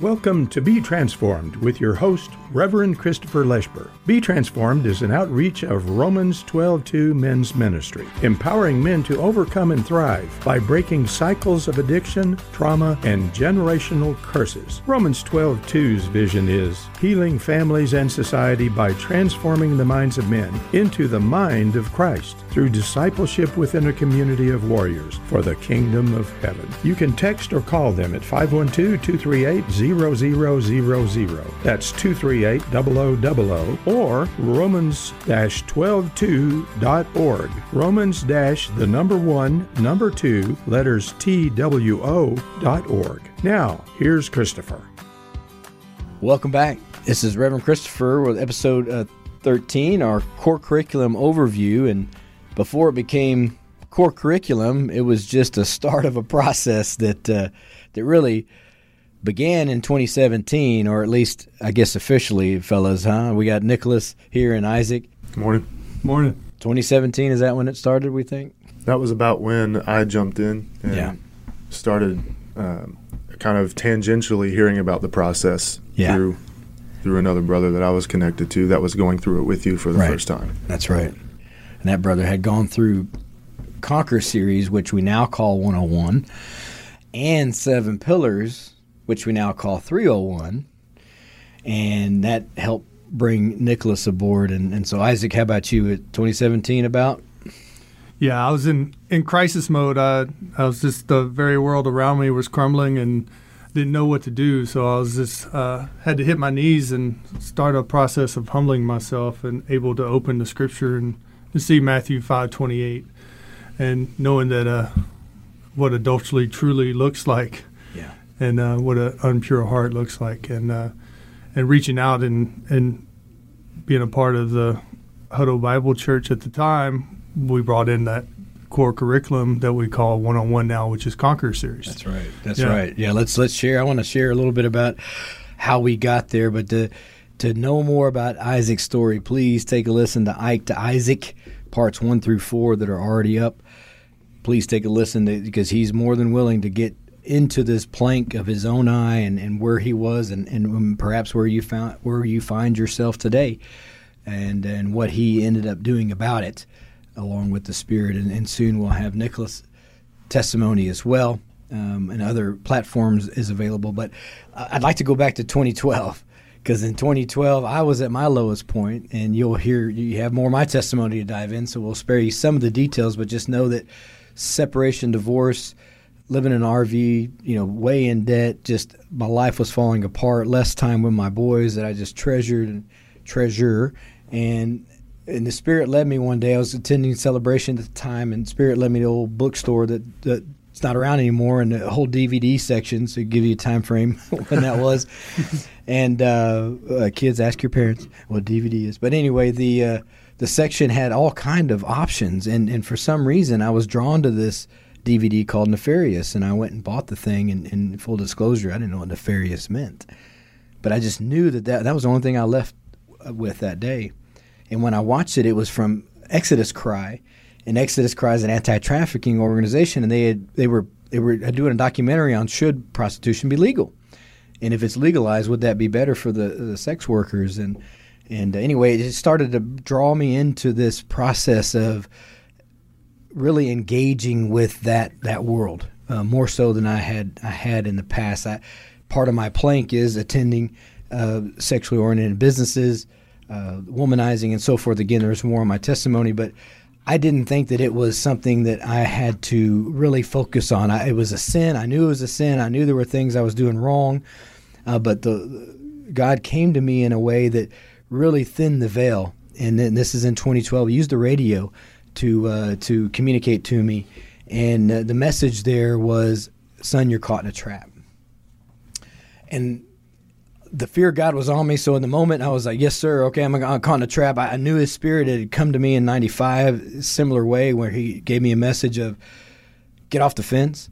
Welcome to Be Transformed with your host, Reverend Christopher Leshber. Be Transformed is an outreach of Romans 12:2 Men's Ministry, empowering men to overcome and thrive by breaking cycles of addiction, trauma, and generational curses. Romans 12:2's vision is healing families and society by transforming the minds of men into the mind of Christ through discipleship within a community of warriors for the kingdom of heaven. You can text or call them at 512-238 0000. That's 238 0000 or romans-122.org. Romans dash the number one, number two, letters T-W-O dot org. Now, here's Christopher. Welcome back. This is Reverend Christopher with episode uh, 13, our core curriculum overview. And before it became core curriculum, it was just a start of a process that uh, that really began in 2017, or at least I guess officially, fellas. Huh? We got Nicholas here and Isaac. Good morning. Morning. 2017 is that when it started? We think. That was about when I jumped in and Yeah. started um, kind of tangentially hearing about the process Yeah. through through another brother that I was connected to that was going through it with you for the Right. first time. That's right. And that brother had gone through Conquer series, which we now call 101, and Seven Pillars, which we now call 301. And that helped bring Nicholas aboard. And, and so, Isaac, how about you at 2017 about? Yeah, I was in, in crisis mode. I, I was just the very world around me was crumbling and didn't know what to do. So I was just uh, had to hit my knees and start a process of humbling myself and able to open the scripture and, and see Matthew five twenty eight, and knowing that uh, what adultery truly looks like. And uh, what an unpure heart looks like, and uh, and reaching out and and being a part of the Hutto Bible Church at the time, we brought in that core curriculum that we call one on one now, which is Conquer series. That's right. That's Yeah. right. Yeah, let's let's share. I want to share a little bit about how we got there, but to to know more about Isaac's story, please take a listen to Ike to Isaac parts 1 through 4 that are already up. Please take a listen to, because he's more than willing to get into this plank of his own eye and, and where he was and, and perhaps where you found where you find yourself today and and what he ended up doing about it along with the spirit and, and soon we'll have Nicholas testimony as well, um, and other platforms is available. But I'd like to go back to 2012 because in 2012 I was at my lowest point, and you'll hear you have more of my testimony to dive in. So we'll spare you some of the details, but just know that separation, divorce, living in an RV, you know, way in debt, just my life was falling apart. Less time with my boys that I just treasured and treasure, and and the spirit led me one day. I was attending celebration at the time, and spirit led me to an old bookstore that that it's not around anymore, and the whole DVD section, so give you a time frame when that was. and uh, uh, kids, ask your parents what DVD is. But anyway, the uh, the section had all kind of options, and and for some reason, I was drawn to this DVD called Nefarious, and I went and bought the thing. And in full disclosure, I didn't know what nefarious meant, but I just knew that that, that was the only thing I left uh, with that day. And when I watched it, it was from Exodus Cry, and Exodus Cry is an anti-trafficking organization, and they had, they were they were doing a documentary on should prostitution be legal, and if it's legalized, would that be better for the, the sex workers? And and anyway, it started to draw me into this process of really engaging with that that world uh, more so than I had I had in the past. I, part of my plank is attending uh, sexually oriented businesses, uh, womanizing, and so forth. Again, there's more on my testimony, but I didn't think that it was something that I had to really focus on. I, it was a sin. I knew it was a sin. I knew there were things I was doing wrong, uh, but the God came to me in a way that really thinned the veil. And then this is in 2012. He used the radio to uh, to communicate to me, and uh, the message there was, "Son, you're caught in a trap." And the fear of God was on me. So in the moment, I was like, "Yes, sir. Okay, I'm, I'm caught in a trap." I, I knew His Spirit had come to me in '95, similar way, where He gave me a message of, "Get off the fence."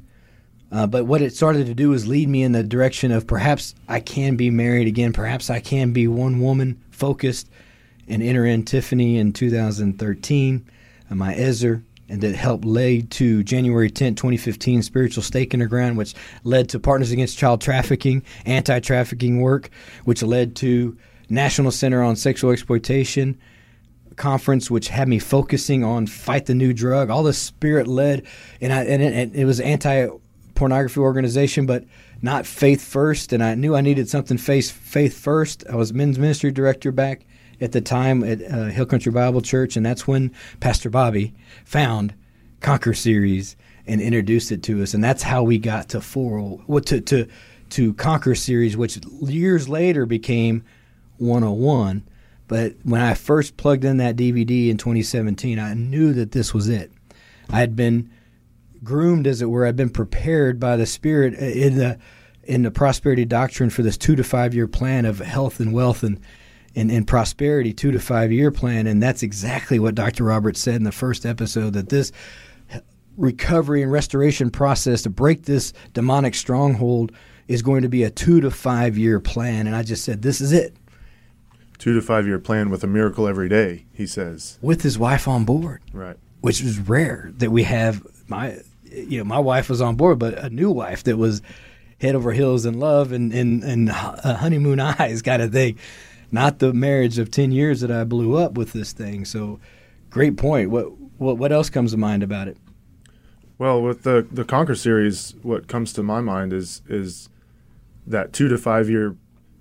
Uh, but what it started to do was lead me in the direction of perhaps I can be married again. Perhaps I can be one woman focused and enter in Tiffany in 2013, uh, my Ezer, and that helped lead to January 10, 2015 spiritual stake in the ground, which led to Partners Against Child Trafficking, anti-trafficking work, which led to National Center on Sexual Exploitation conference, which had me focusing on fight the new drug. All the spirit led, and I and it, and it was anti pornography organization, but not faith first. And I knew I needed something faith faith first. I was men's ministry director back at the time at uh, Hill Country Bible Church, and that's when Pastor Bobby found Conquer series and introduced it to us, and that's how we got to four well, to to to Conquer series, which years later became 101. But when I first plugged in that DVD in 2017, I knew that this was it. I had been groomed, as it were. I'd been prepared by the Spirit in the in the prosperity doctrine for this two to five year plan of health and wealth and and, and prosperity, two to five year plan. And that's exactly what Dr. Roberts said in the first episode that this recovery and restoration process to break this demonic stronghold is going to be a two to five year plan. And I just said, this is it. Two to five year plan with a miracle every day, he says. With his wife on board. Right. Which is rare that we have my you know, my wife was on board, but a new wife that was head over heels in love and, and, and uh, honeymoon eyes kind of thing. Not the marriage of 10 years that I blew up with this thing. So great point. What, what, what else comes to mind about it? Well, with the, the Conquer series, what comes to my mind is, is that two to five year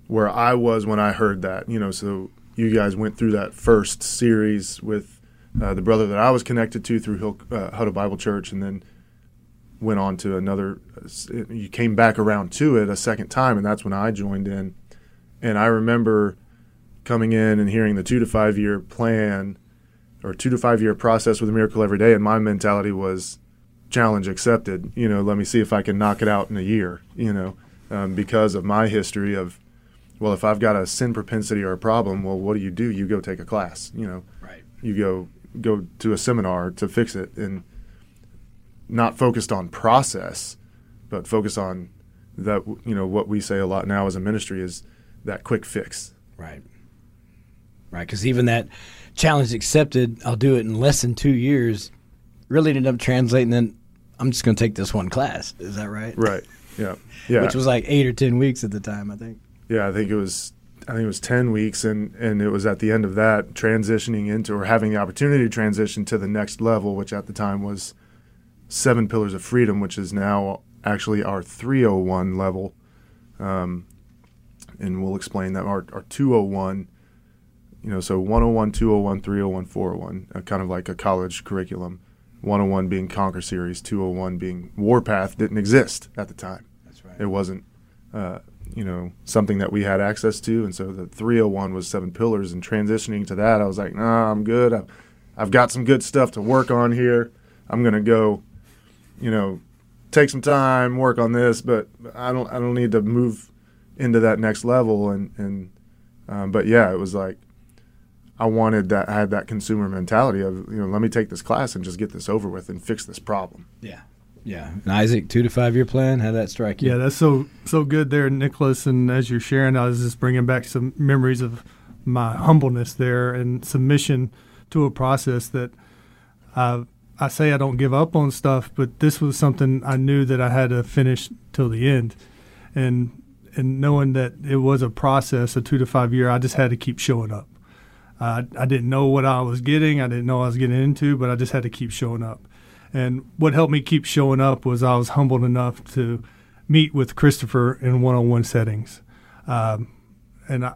where I was when I heard that, you know, so you guys went through that first series with uh, the brother that I was connected to through Hill, uh, Hutto Bible Church, and then went on to another. You came back around to it a second time, and that's when I joined in. And I remember coming in and hearing the two to five year plan or two to five year process with a miracle every day, and my mentality was challenge accepted. You know, let me see if I can knock it out in a year. You know, um, because of my history of, well, if I've got a sin propensity or a problem, well, what do you do? You go take a class. You know, right? You go go to a seminar to fix it, and not focused on process, but focused on that you know what we say a lot now as a ministry is that quick fix. Right. Right, because even that challenge accepted, I'll do it in less than two years. Really ended up translating. Then I'm just going to take this one class. Is that right? Right. Yeah. Yeah. Which was like eight or ten weeks at the time, I think. Yeah, I think it was. I think it was ten weeks, and and it was at the end of that transitioning into or having the opportunity to transition to the next level, which at the time was seven pillars of freedom, which is now actually our 301 level. Um, and we'll explain that our, our 201, you know, so 101, 201, 301, 401, uh, kind of like a college curriculum. 101 being Conquer Series, 201 being Warpath didn't exist at the time. That's right. It wasn't, uh, you know, something that we had access to. And so the 301 was seven pillars. And transitioning to that, I was like, nah, I'm good. I've, I've got some good stuff to work on here. I'm going to go you know, take some time, work on this, but I don't I don't need to move into that next level. And and um, but yeah, it was like I wanted that I had that consumer mentality of you know let me take this class and just get this over with and fix this problem. Yeah. Yeah, and Isaac, two to five year plan. How that strike you? Yeah, that's so so good there, Nicholas. And as you're sharing, I was just bringing back some memories of my humbleness there and submission to a process that I've I say I don't give up on stuff, but this was something I knew that I had to finish till the end, and and knowing that it was a process, a two to five year, I just had to keep showing up. I I didn't know what I was getting, I didn't know I was getting into, but I just had to keep showing up. And what helped me keep showing up was I was humbled enough to meet with Christopher in one-on-one settings, um, and I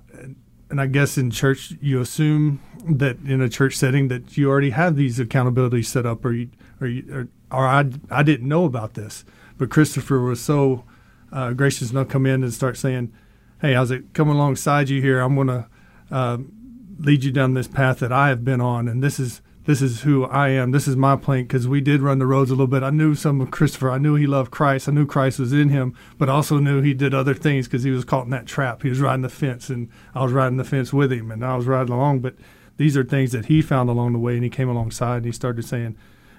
and I guess in church you assume that in a church setting that you already have these accountabilities set up, or you, or, you, or, or I, I didn't know about this. But Christopher was so uh, gracious enough to come in and start saying, "Hey, how's it coming alongside you here? I'm going to uh, lead you down this path that I have been on, and this is this is who I am. This is my plank because we did run the roads a little bit. I knew some of Christopher. I knew he loved Christ. I knew Christ was in him, but also knew he did other things because he was caught in that trap. He was riding the fence, and I was riding the fence with him, and I was riding along. But these are things that he found along the way, and he came alongside and he started saying,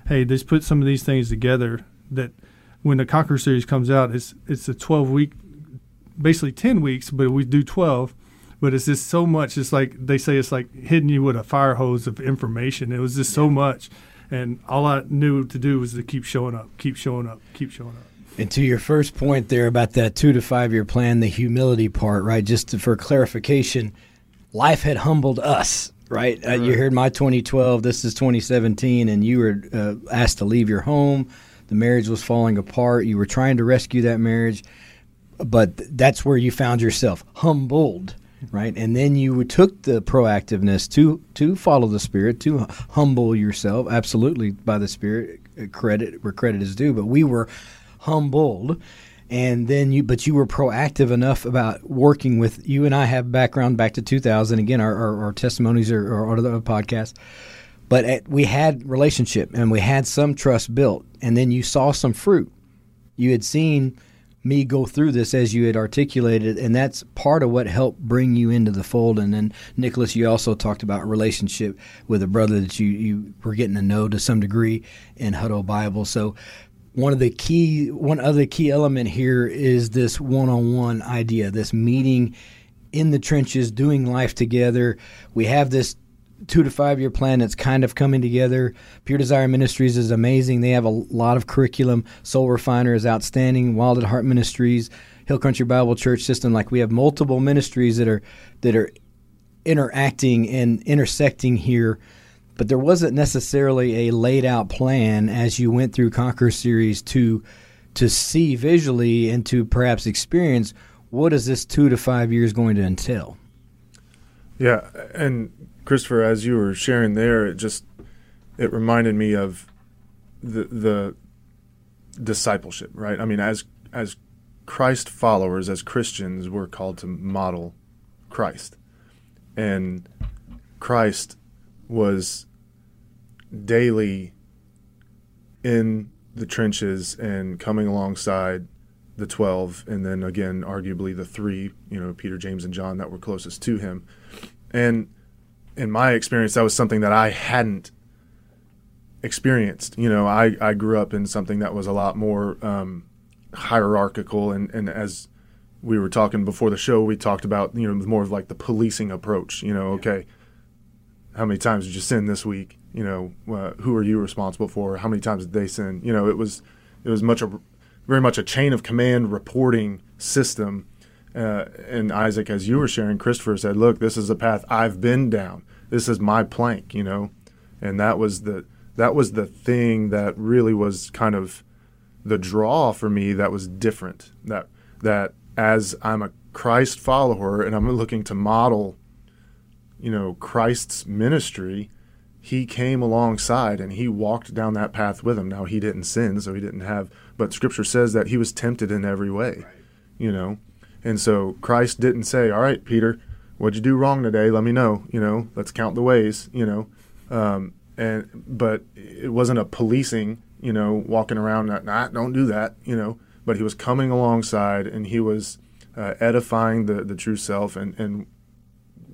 "Hey, let's put some of these things together." That when the Conquer series comes out, it's it's a 12 week, basically 10 weeks, but we do 12 but it's just so much. It's like they say it's like hitting you with a fire hose of information. It was just so much, and all I knew to do was to keep showing up, keep showing up, keep showing up. And to your first point there about that two to five year plan, the humility part, right? Just to, for clarification, life had humbled us, right? Uh, you heard my 2012, this is 2017, and you were uh, asked to leave your home. The marriage was falling apart. You were trying to rescue that marriage, but that's where you found yourself humbled, right? And then you took the proactiveness to to follow the Spirit, to humble yourself, absolutely by the Spirit. uh, Credit where credit is due, but we were humbled and then you but you were proactive enough about working with you and i have background back to 2000 again our, our, our testimonies are, are on the podcast but at, we had relationship and we had some trust built and then you saw some fruit you had seen me go through this as you had articulated and that's part of what helped bring you into the fold. And then nicholas you also talked about relationship with a brother that you, you were getting to know to some degree in Hutto bible. So one of the key one other key element here is this one-on-one idea this meeting in the trenches doing life together. We have this two to five year plan that's kind of coming together. Pure desire ministries is amazing. They have a lot of curriculum. Soul refiner is outstanding. Wild at heart ministries hill country bible church system. Like we have multiple ministries that are that are interacting and intersecting here. But there wasn't necessarily a laid out plan as you went through Conquer series to to see visually and to perhaps experience what is this two to five years going to entail. Yeah, and Christopher, as you were sharing there, it just it reminded me of the the discipleship, right? I mean, as as Christ followers, as Christians, we're called to model Christ, and Christ was daily in the trenches and coming alongside the 12 and then again arguably the 3 you know Peter James and John that were closest to him and in my experience that was something that I hadn't experienced. You know I, I grew up in something that was a lot more um, hierarchical and, and as we were talking before the show we talked about you know more of like the policing approach you know okay how many times did you sin this week? You know uh, who are you responsible for? How many times did they sin? You know it was it was much a very much a chain of command reporting system. Uh, and isaac as you were sharing christopher said look this is a path i've been down this is my plank you know? And that was the that was the thing that really was kind of the draw for me that was different that that as i'm a christ follower and i'm looking to model you know christ's ministry he came alongside and he walked down that path with him. Now he didn't sin, so he didn't have, but Scripture says that he was tempted in every way, you know, and so Christ didn't say, "All right, Peter, what'd you do wrong today? Let me know." You know, let's count the ways. You know, um, and but it wasn't a policing. You know, walking around, nah, don't do that. You know, but he was coming alongside and he was uh, edifying the the true self and and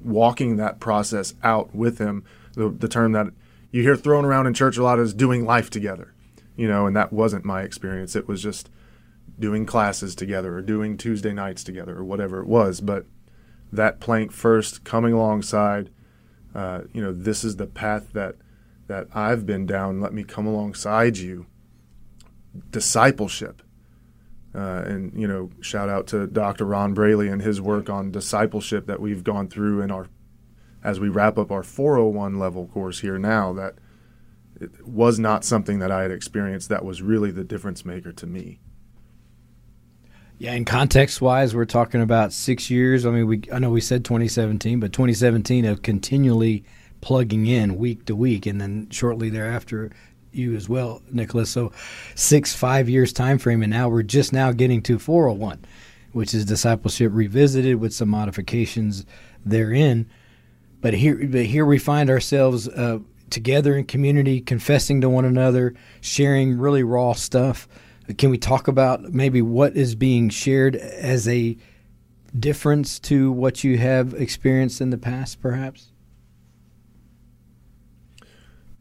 walking that process out with him the, the term that you hear thrown around in church a lot is doing life together, you know, and that wasn't my experience. It was just doing classes together or doing Tuesday nights together or whatever it was. But that plank first coming alongside, uh, you know, this is the path that that I've been down. Let me come alongside you. Discipleship. Uh, and you know, shout out to Dr. Ron Braley and his work on discipleship that we've gone through in our as we wrap up our 401 level course here now that it was not something that I had experienced that was really the difference maker to me. Yeah, and context wise, we're talking about six years. I mean, we I know we said 2017, but 2017 of continually plugging in week to week, and then shortly thereafter, you as well, Nicholas. So six, five years time frame, and now we're just now getting to 401, which is discipleship revisited with some modifications therein. But here, but here we find ourselves uh, together in community, confessing to one another, sharing really raw stuff. Can we talk about maybe what is being shared as a difference to what you have experienced in the past, perhaps?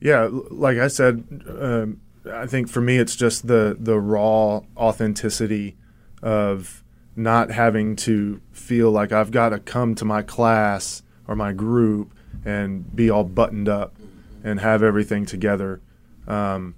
Yeah, like I said, um, I think for me it's just the the raw authenticity of not having to feel like I've got to come to my class or my group and be all buttoned up and have everything together. um,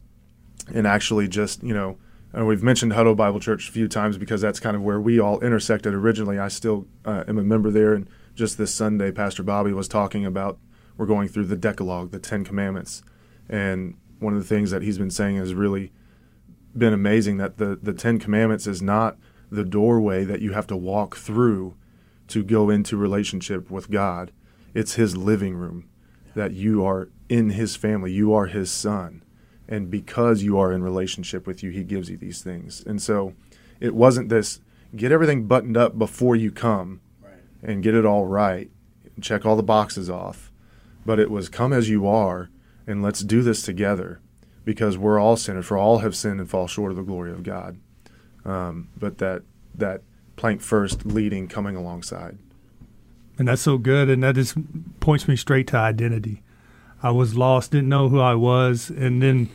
and actually just you know. And we've mentioned Hutto Bible Church a few times because that's kind of where we all intersected originally. I still uh, am a member there, and just this Sunday, Pastor Bobby was talking about we're going through the Decalogue, the Ten Commandments, and one of the things that he's been saying has really been amazing. That the the Ten Commandments is not the doorway that you have to walk through to go into relationship with God. It's His living room that you are in His family. You are His son, and because you are in relationship with you, He gives you these things. And so, it wasn't this get everything buttoned up before you come and get it all right, and check all the boxes off. But it was come as you are, and let's do this together, because we're all sinners. For all have sinned and fall short of the glory of God. Um, but that that plank first, leading, coming alongside. And that's so good, and that just points me straight to identity. I was lost, didn't know who I was, and then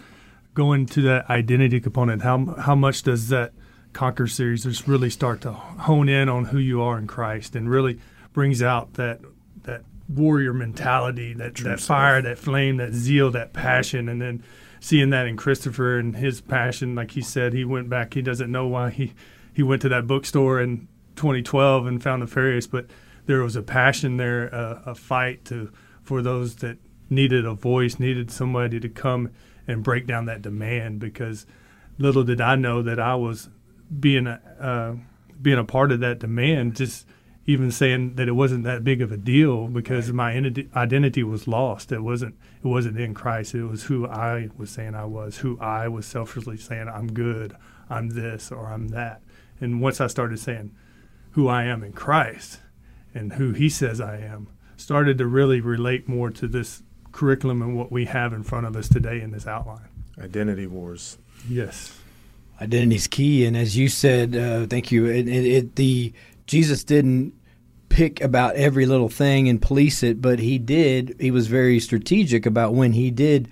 going to that identity component. How how much does that Conquer series just really start to hone in on who you are in Christ and really brings out that that warrior mentality, that, that fire, that flame, that zeal, that passion, and then seeing that in Christopher and his passion, like he said, he went back. He doesn't know why he he went to that bookstore in 2012 and found Nefarious, but there was a passion there, a, a fight to for those that needed a voice, needed somebody to come and break down that demand. Because little did I know that I was being a uh, being a part of that demand, just even saying that it wasn't that big of a deal because right. my identity was lost. It wasn't it wasn't in Christ. It was who I was saying I was, who I was selfishly saying I'm good, I'm this or I'm that. And once I started saying who I am in Christ and who He says I am, started to really relate more to this curriculum and what we have in front of us today in this outline. Identity wars. Yes Identity is key. And as you said, uh, thank you. It, it, it, the Jesus didn't pick about every little thing and police it, but he did. He was very strategic about when he did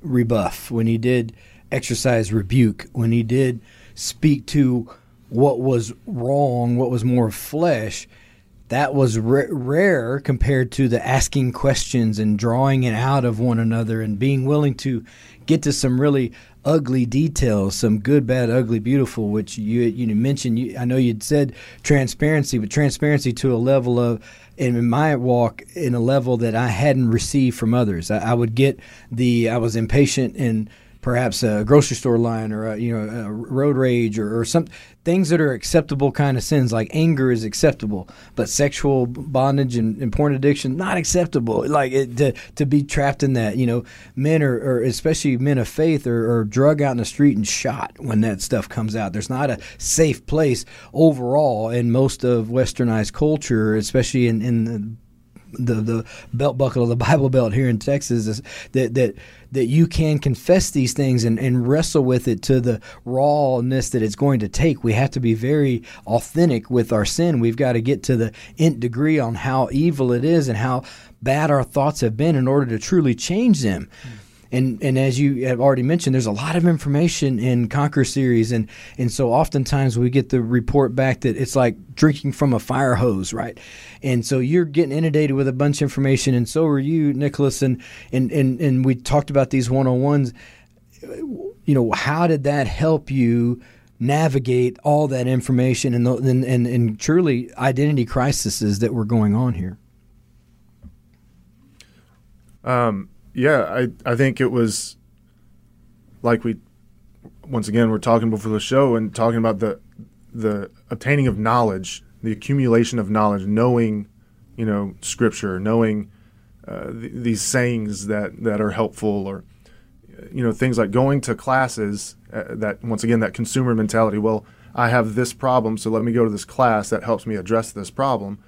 rebuff, when he did exercise rebuke, when he did speak to what was wrong, what was more flesh. That was r- rare compared to the asking questions and drawing it out of one another and being willing to get to some really ugly details, some good, bad, ugly, beautiful, which you you mentioned. You, I know you'd said transparency, but transparency to a level of in my walk in a level that I hadn't received from others. I, I would get the I was impatient and perhaps a grocery store line or a, you know road rage or, or some things that are acceptable kind of sins like anger is acceptable but sexual bondage and, and porn addiction not acceptable. Like it, to, to be trapped in that you know men are or especially men of faith are, are drug out in the street and shot when that stuff comes out. There's not a safe place overall in most of westernized culture especially in, in the the the belt buckle of the Bible Belt here in Texas is that that that you can confess these things and, and wrestle with it to the rawness that it's going to take. We have to be very authentic with our sin. We've got to get to the nth degree on how evil it is and how bad our thoughts have been in order to truly change them. Mm and and as you have already mentioned, there's a lot of information in Conquer series, and and so oftentimes we get the report back that it's like drinking from a fire hose, right? And so you're getting inundated with a bunch of information, and so are you, Nicholas, and and and and we talked about these one on ones. You know, how did that help you? navigate all that information and, the, and, and and truly identity crises that were going on here. Um, yeah, I I think it was like we once again we're talking before the show and talking about the the obtaining of knowledge, the accumulation of knowledge, knowing, you know, scripture, knowing uh, th- these sayings that that are helpful, or you know, things like going to classes. Uh, that once again, that consumer mentality. Well, I have this problem, so let me go to this class that helps me address this problem.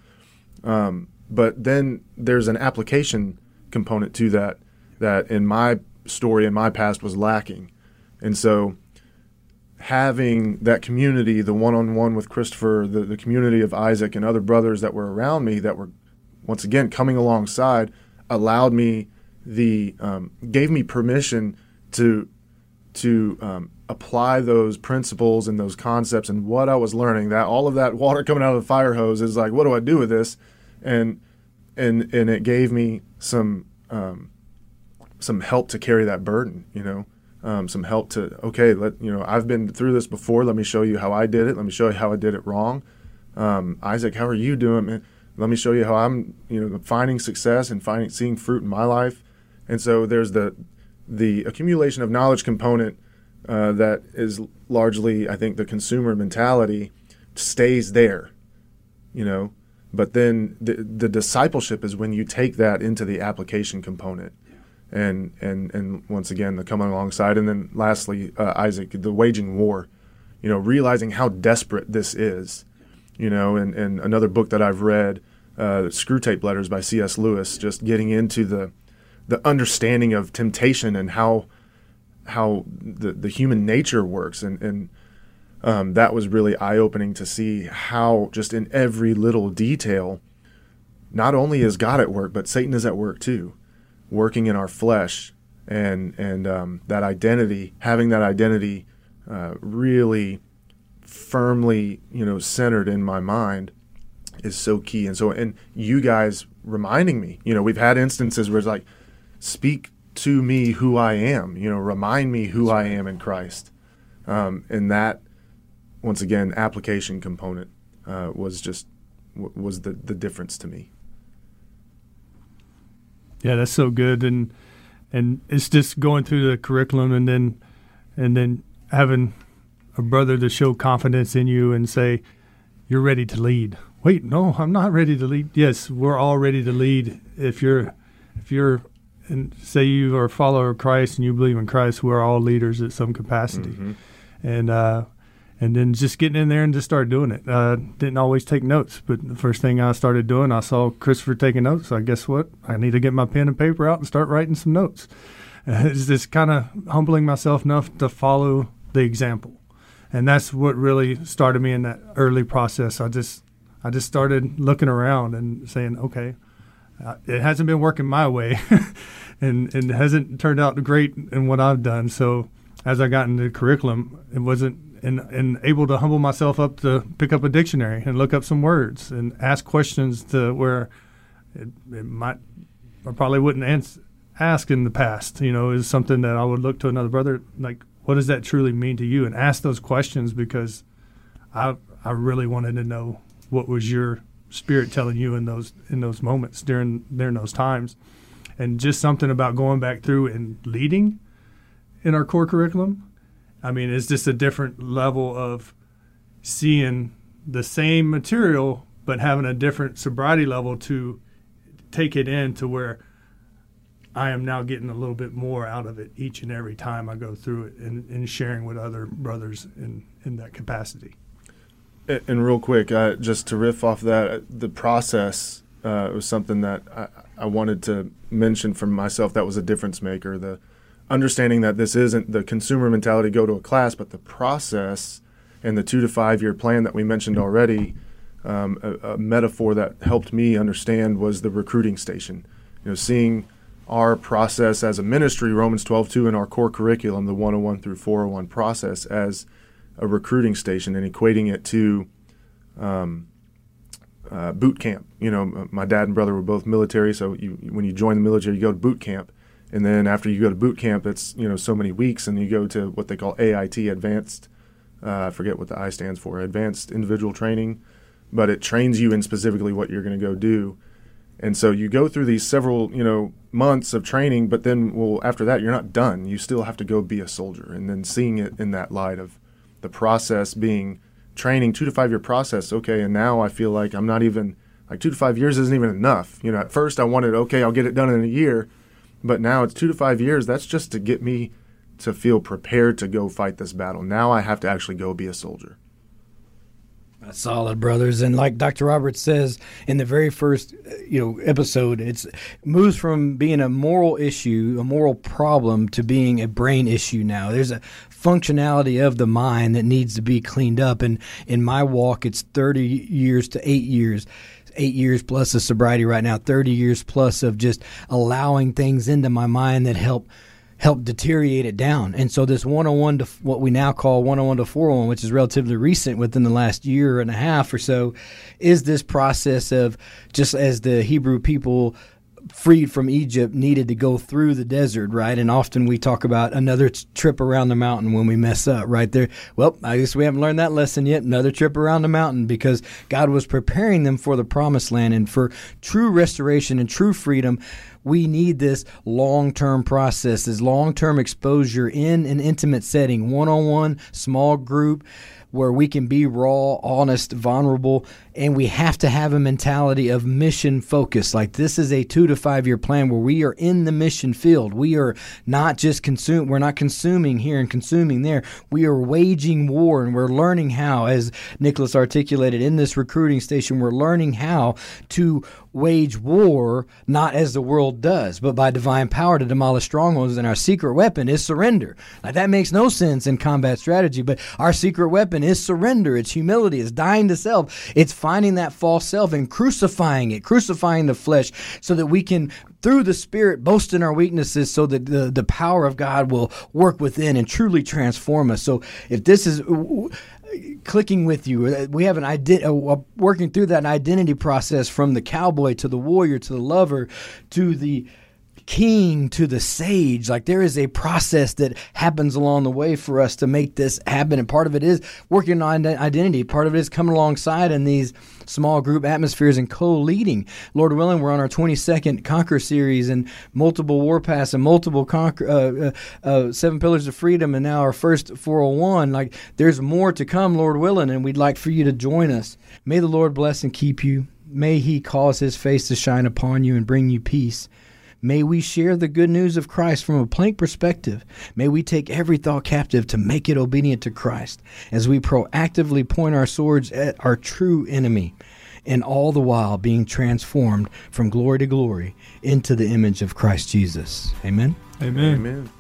Um, but then there's an application component to that that in my story in my past was lacking. And so having that community, the one on one with Christopher, the, the community of Isaac and other brothers that were around me that were once again coming alongside allowed me the um, gave me permission to to um, apply those principles and those concepts and what I was learning. That all of that water coming out of the fire hose is like, what do I do with this? And and and it gave me some um, some help to carry that burden. You know, um, some help to okay, let you know I've been through this before. Let me show you how I did it. Let me show you how I did it wrong. Um, Isaac, how are you doing, man? Let me show you how I'm you know finding success and finding seeing fruit in my life. And so there's the the accumulation of knowledge component uh, that is largely, I think, the consumer mentality stays there, you know. But then the, the discipleship is when you take that into the application component, and and and once again the coming alongside, and then lastly, uh, Isaac, the waging war, you know, realizing how desperate this is, you know, and and another book that I've read, uh, Screwtape Letters by C.S. Lewis, just getting into the the understanding of temptation and how how the, the human nature works and, and um, that was really eye-opening to see how just in every little detail not only is god at work but satan is at work too working in our flesh and and um, that identity having that identity uh, really firmly you know centered in my mind is so key and so and you guys reminding me you know we've had instances where it's like speak to me who I am. You know, remind me who I am in Christ. Um, and that, once again, application component uh, was just was the the difference to me. Yeah, that's so good, and and it's just going through the curriculum, and then and then having a brother to show confidence in you and say, "You're ready to lead." Wait, no, I'm not ready to lead. Yes, we're all ready to lead. If you're if you're and say you are a follower of Christ and you believe in Christ, we're all leaders at some capacity. Mm-hmm. And uh, and then just getting in there and just start doing it. Uh, didn't always take notes, but the first thing I started doing, I saw Christopher taking notes. I guess what? I need to get my pen and paper out and start writing some notes. It's just kind of humbling myself enough to follow the example, and that's what really started me in that early process. I just I just started looking around and saying, okay, uh, it hasn't been working my way, and and hasn't turned out great in what I've done. So as I got into the curriculum, it wasn't and and able to humble myself up to pick up a dictionary and look up some words and ask questions to where it, it might I probably wouldn't ans- ask in the past. You know, is something that I would look to another brother like, what does that truly mean to you, and ask those questions because I I really wanted to know what was your spirit telling you in those in those moments during during those times and just something about going back through and leading in our core curriculum i mean it's just a different level of seeing the same material but having a different sobriety level to take it in to where I am now getting a little bit more out of it each and every time I go through it and, and sharing with other brothers in, in that capacity. And real quick, uh, just to riff off that, uh, the process uh, was something that I, I, wanted to mention for myself. That was a difference maker. The understanding that this isn't the consumer mentality go to a class, but the process and the two to five year plan that we mentioned already. Um, a, a, metaphor that helped me understand was the recruiting station. You know, seeing our process as a ministry, Romans 12 2, in our core curriculum, the 101 through 401 process, as a recruiting station and equating it to um, uh, boot camp. You know, my dad and brother were both military, so you, when you join the military, you go to boot camp, and then after you go to boot camp, it's you know so many weeks, and you go to what they call AIT, Advanced. Uh, I forget what the I stands for, Advanced Individual Training, but it trains you in specifically what you're going to go do. And so you go through these several, you know, months of training, but then, well, after that, you're not done. You still have to go be a soldier, and then seeing it in that light of the process being training, two to five year process. Okay, and now I feel like I'm not even like two to five years isn't even enough. You know, at first I wanted okay, I'll get it done in a year, but now it's two to five years. That's just to get me to feel prepared to go fight this battle. Now I have to actually go be a soldier. That's solid brothers, and like Dr. Roberts says in the very first, uh, you know, episode, it's moves from being a moral issue, a moral problem, to being a brain issue. Now there's a functionality of the mind that needs to be cleaned up, and in my walk, it's 30 years to eight years eight years plus of sobriety right now, 30 years plus of just allowing things into my mind that help help deteriorate it down. And so this 101 to what we now call 101 to 401, which is relatively recent within the last year and a half or so, is this process of just as the Hebrew people freed from Egypt needed to go through the desert, right? And often we talk about another trip around the mountain when we mess up, right there. Well, I guess we haven't learned that lesson yet. Another trip around the mountain because God was preparing them for the promised land and for true restoration and true freedom. We need this long term process, this long term exposure in an intimate setting, one on one, small group where we can be raw, honest, vulnerable, and we have to have a mentality of mission focus. Like this is a two to five year plan where we are in the mission field. We are not just consume. We're not consuming here and consuming there. We are waging war, and we're learning how, as Nicholas articulated in this recruiting station, we're learning how to wage war not as the world does, but by divine power to demolish strongholds. And our secret weapon is surrender. Like that makes no sense in combat strategy, but our secret weapon is surrender. It's humility. It's dying to self. It's finding that false self and crucifying it, crucifying the flesh, so that we can through the Spirit, boast in our weaknesses so that the, the power of God will work within and truly transform us. So if this is clicking with you. Uh, we have an ident- uh, working through that identity process from the cowboy to the warrior to the lover to the king to the sage. Like there is a process that happens along the way for us to make this happen. And part of it is working on identity. Part of it is coming alongside in these small group atmospheres and co-leading. Lord willing, we're on our 22nd Conquer series and multiple warpaths and multiple conquer, uh, uh, uh, seven pillars of freedom and now our first 401. Like there's more to come, Lord willing, and we'd like for you to join us. May the Lord bless and keep you. May he cause his face to shine upon you and bring you peace. May we share the good news of Christ from a plank perspective. May we take every thought captive to make it obedient to Christ as we proactively point our swords at our true enemy, and all the while being transformed from glory to glory into the image of Christ Jesus. Amen. Amen. Amen.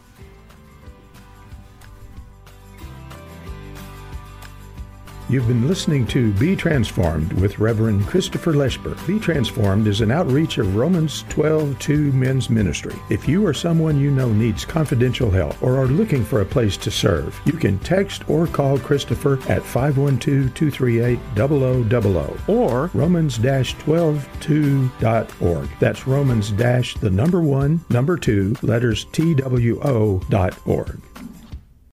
You've been listening to Be Transformed with Reverend Christopher Leshber. Be Transformed is an outreach of Romans 12 2 men's ministry. If you or someone you know needs confidential help or are looking for a place to serve, you can text or call Christopher at 512 238 0000 or romans 12 2.org. That's romans the number one, number two, letters T W O dot org.